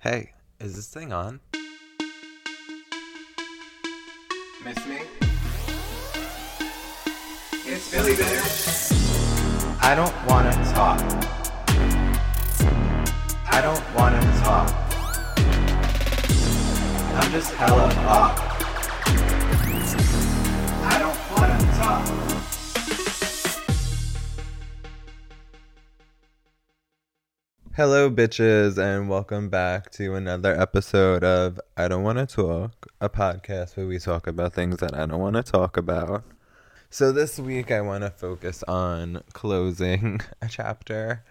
Hey, is this thing on? Miss me? It's Billy Bear. I don't wanna talk. I don't wanna talk. I'm just hella up. I don't wanna talk. Hello, bitches, and welcome back to another episode of I Don't Want to Talk, a podcast where we talk about things that I don't want to talk about. So, this week I want to focus on closing a chapter.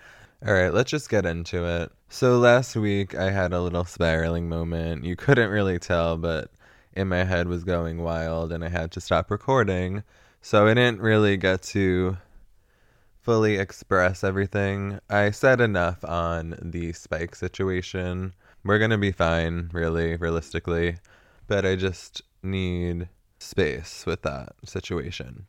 All right, let's just get into it. So, last week I had a little spiraling moment. You couldn't really tell, but in my head was going wild, and I had to stop recording. So, I didn't really get to fully express everything. I said enough on the spike situation. We're going to be fine, really, realistically. But I just need space with that situation.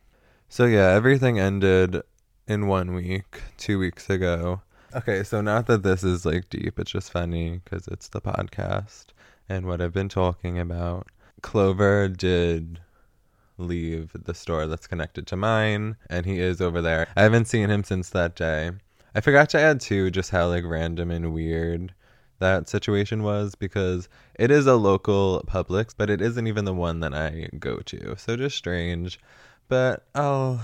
So, yeah, everything ended in one week, two weeks ago. Okay, so not that this is like deep, it's just funny because it's the podcast and what I've been talking about. Clover did leave the store that's connected to mine, and he is over there. I haven't seen him since that day. I forgot to add too just how like random and weird that situation was because it is a local Publix, but it isn't even the one that I go to. So just strange. But I'll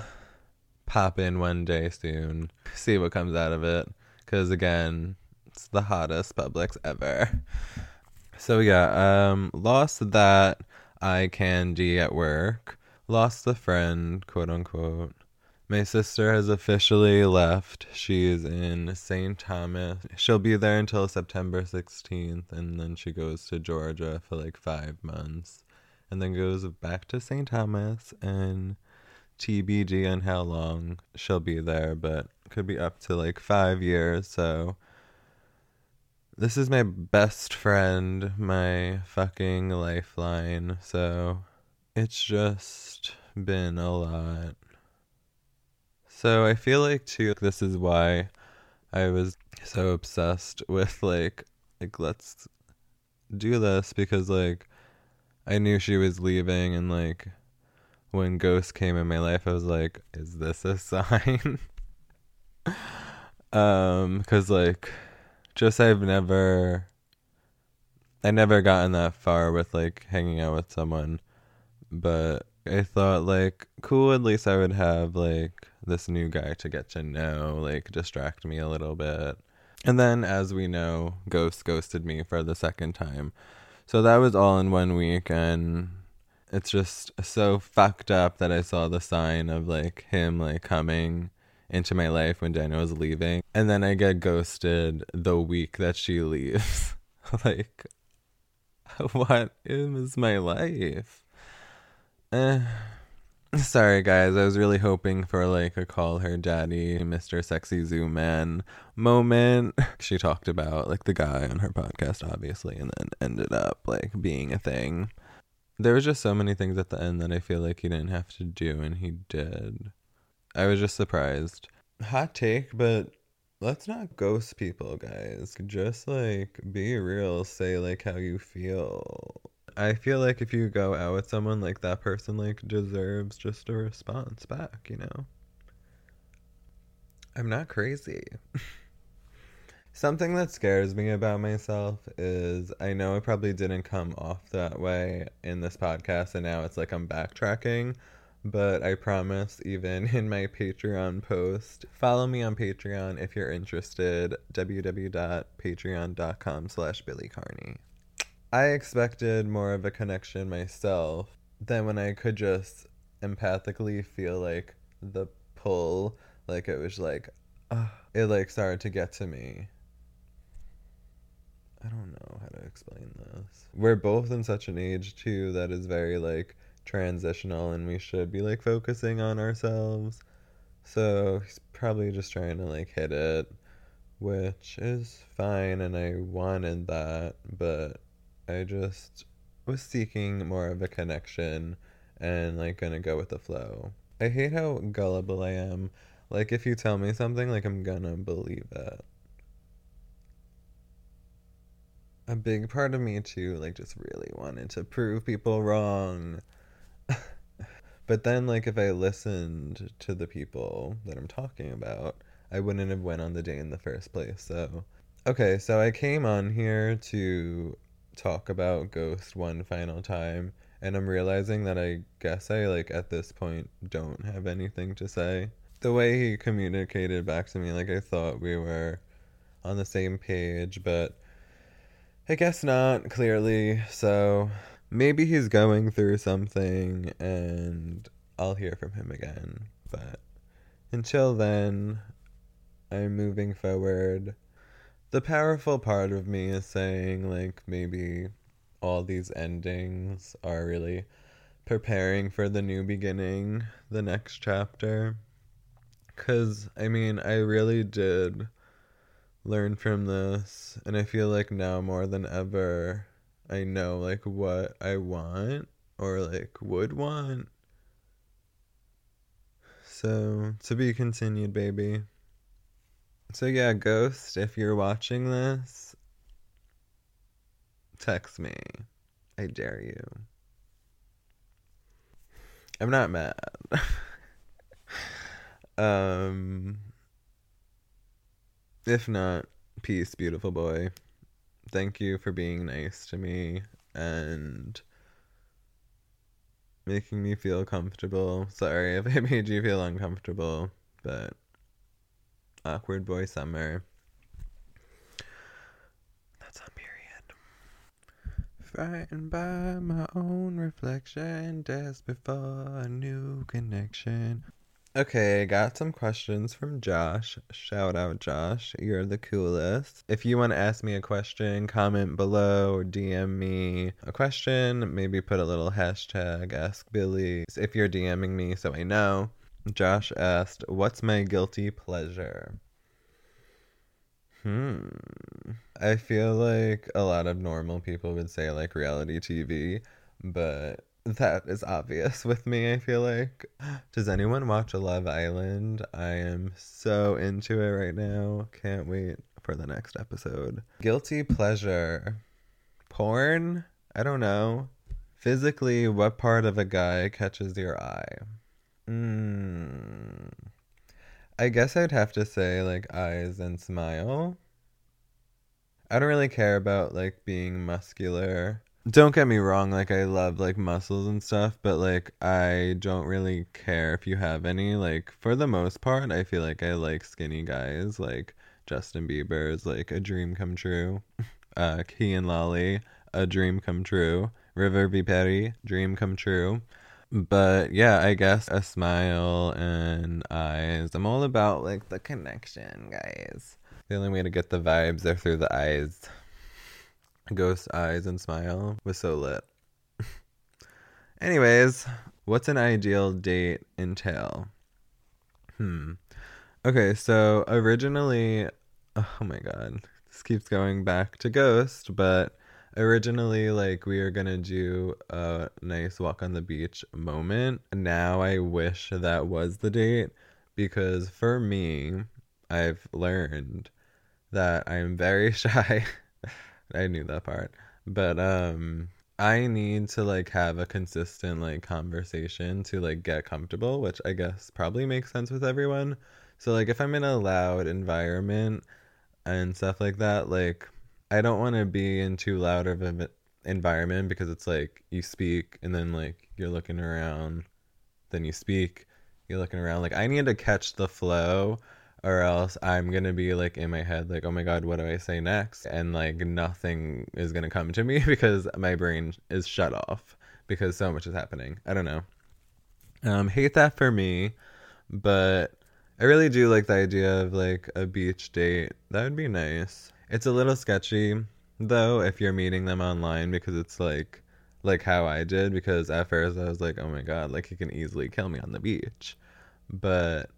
pop in one day soon, see what comes out of it. Because again, it's the hottest Publix ever. So yeah, um, lost that eye candy at work lost a friend, quote unquote. My sister has officially left. She is in St. Thomas. She'll be there until September 16th, and then she goes to Georgia for like five months, and then goes back to St. Thomas. And TBD on how long she'll be there, but could be up to like five years. So, this is my best friend, my fucking lifeline. So, it's just been a lot. So I feel like too this is why I was so obsessed with like like let's do this because like I knew she was leaving and like when Ghost came in my life I was like is this a sign? um cuz like just I've never I never gotten that far with like hanging out with someone but I thought like cool at least I would have like this new guy to get to know, like distract me a little bit. And then as we know, Ghost ghosted me for the second time. So that was all in one week and it's just so fucked up that I saw the sign of like him like coming into my life when Daniel was leaving and then I get ghosted the week that she leaves. like what is my life? Eh. Sorry, guys. I was really hoping for like a call her daddy, Mr. Sexy Zoo Man moment. She talked about like the guy on her podcast, obviously, and then ended up like being a thing. There was just so many things at the end that I feel like he didn't have to do, and he did. I was just surprised. Hot take, but let's not ghost people, guys. Just like be real, say like how you feel. I feel like if you go out with someone, like that person like deserves just a response back, you know? I'm not crazy. Something that scares me about myself is I know I probably didn't come off that way in this podcast, and now it's like I'm backtracking. But I promise, even in my Patreon post, follow me on Patreon if you're interested. www.patreon.com slash Billy Carney. I expected more of a connection myself than when I could just empathically feel like the pull, like it was like, uh, it like started to get to me. I don't know how to explain this. We're both in such an age too that is very like transitional and we should be like focusing on ourselves. So he's probably just trying to like hit it, which is fine and I wanted that, but I just was seeking more of a connection and like gonna go with the flow. I hate how gullible I am. Like if you tell me something, like I'm gonna believe it. a big part of me too, like just really wanted to prove people wrong. but then like if I listened to the people that I'm talking about, I wouldn't have went on the date in the first place. So okay, so I came on here to talk about Ghost one final time and I'm realizing that I guess I like at this point don't have anything to say. The way he communicated back to me, like I thought we were on the same page, but I guess not, clearly. So maybe he's going through something and I'll hear from him again. But until then, I'm moving forward. The powerful part of me is saying, like, maybe all these endings are really preparing for the new beginning, the next chapter. Because, I mean, I really did learn from this, and I feel like now more than ever, I know, like, what I want or, like, would want. So, to be continued, baby. So, yeah, Ghost, if you're watching this, text me. I dare you. I'm not mad. um if not, peace, beautiful boy. Thank you for being nice to me and making me feel comfortable. Sorry if I made you feel uncomfortable, but awkward boy summer. That's on period. Frightened by my own reflection, desperate for a new connection. Okay, got some questions from Josh. Shout out, Josh. You're the coolest. If you want to ask me a question, comment below or DM me a question. Maybe put a little hashtag Ask Billy if you're DMing me so I know. Josh asked, What's my guilty pleasure? Hmm. I feel like a lot of normal people would say like reality TV, but that is obvious with me, I feel like. Does anyone watch a Love Island? I am so into it right now. Can't wait for the next episode. Guilty pleasure. Porn? I don't know. Physically, what part of a guy catches your eye? Hmm. I guess I'd have to say like eyes and smile. I don't really care about like being muscular. Don't get me wrong like i love like muscles and stuff but like i don't really care if you have any. Like for the most part i feel like i like skinny guys like justin Bieber is like a dream come true. Uh Kian Lawley, a dream come true. River v dream come true but yeah i guess a smile and eyes i'm all about like the connection guys the only way to get the vibes are through the eyes Ghost Eyes and Smile was so lit. Anyways, what's an ideal date entail? Hmm. Okay, so originally, oh my god, this keeps going back to Ghost, but originally, like, we were gonna do a nice walk on the beach moment. Now I wish that was the date because for me, I've learned that I'm very shy. I knew that part. But um I need to like have a consistent like conversation to like get comfortable, which I guess probably makes sense with everyone. So like if I'm in a loud environment and stuff like that, like I don't want to be in too loud of an environment because it's like you speak and then like you're looking around, then you speak, you're looking around. Like I need to catch the flow or else I'm gonna be like in my head, like, oh my god, what do I say next? And like nothing is gonna come to me because my brain is shut off because so much is happening. I don't know. Um, hate that for me, but I really do like the idea of like a beach date. That would be nice. It's a little sketchy though if you're meeting them online because it's like like how I did because at first I was like, oh my god, like he can easily kill me on the beach. But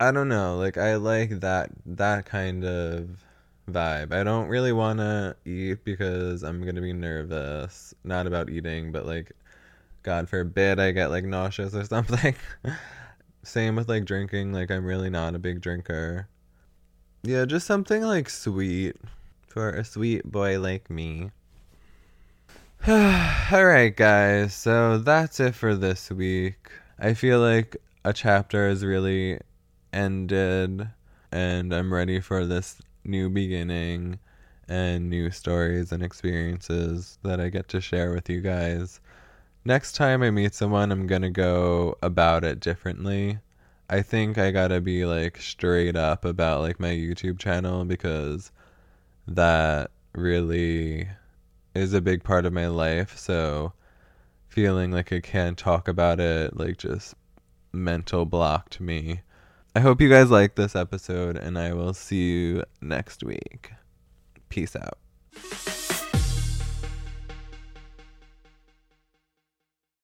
I don't know. Like I like that that kind of vibe. I don't really want to eat because I'm going to be nervous. Not about eating, but like god forbid I get like nauseous or something. Same with like drinking. Like I'm really not a big drinker. Yeah, just something like sweet for a sweet boy like me. Alright, guys, so that's it for this week. I feel like a chapter is really ended, and I'm ready for this new beginning and new stories and experiences that I get to share with you guys. Next time I meet someone, I'm gonna go about it differently. I think I gotta be like straight up about like my YouTube channel because that really is a big part of my life. So feeling like I can't talk about it, like just mental blocked me. I hope you guys like this episode, and I will see you next week. Peace out.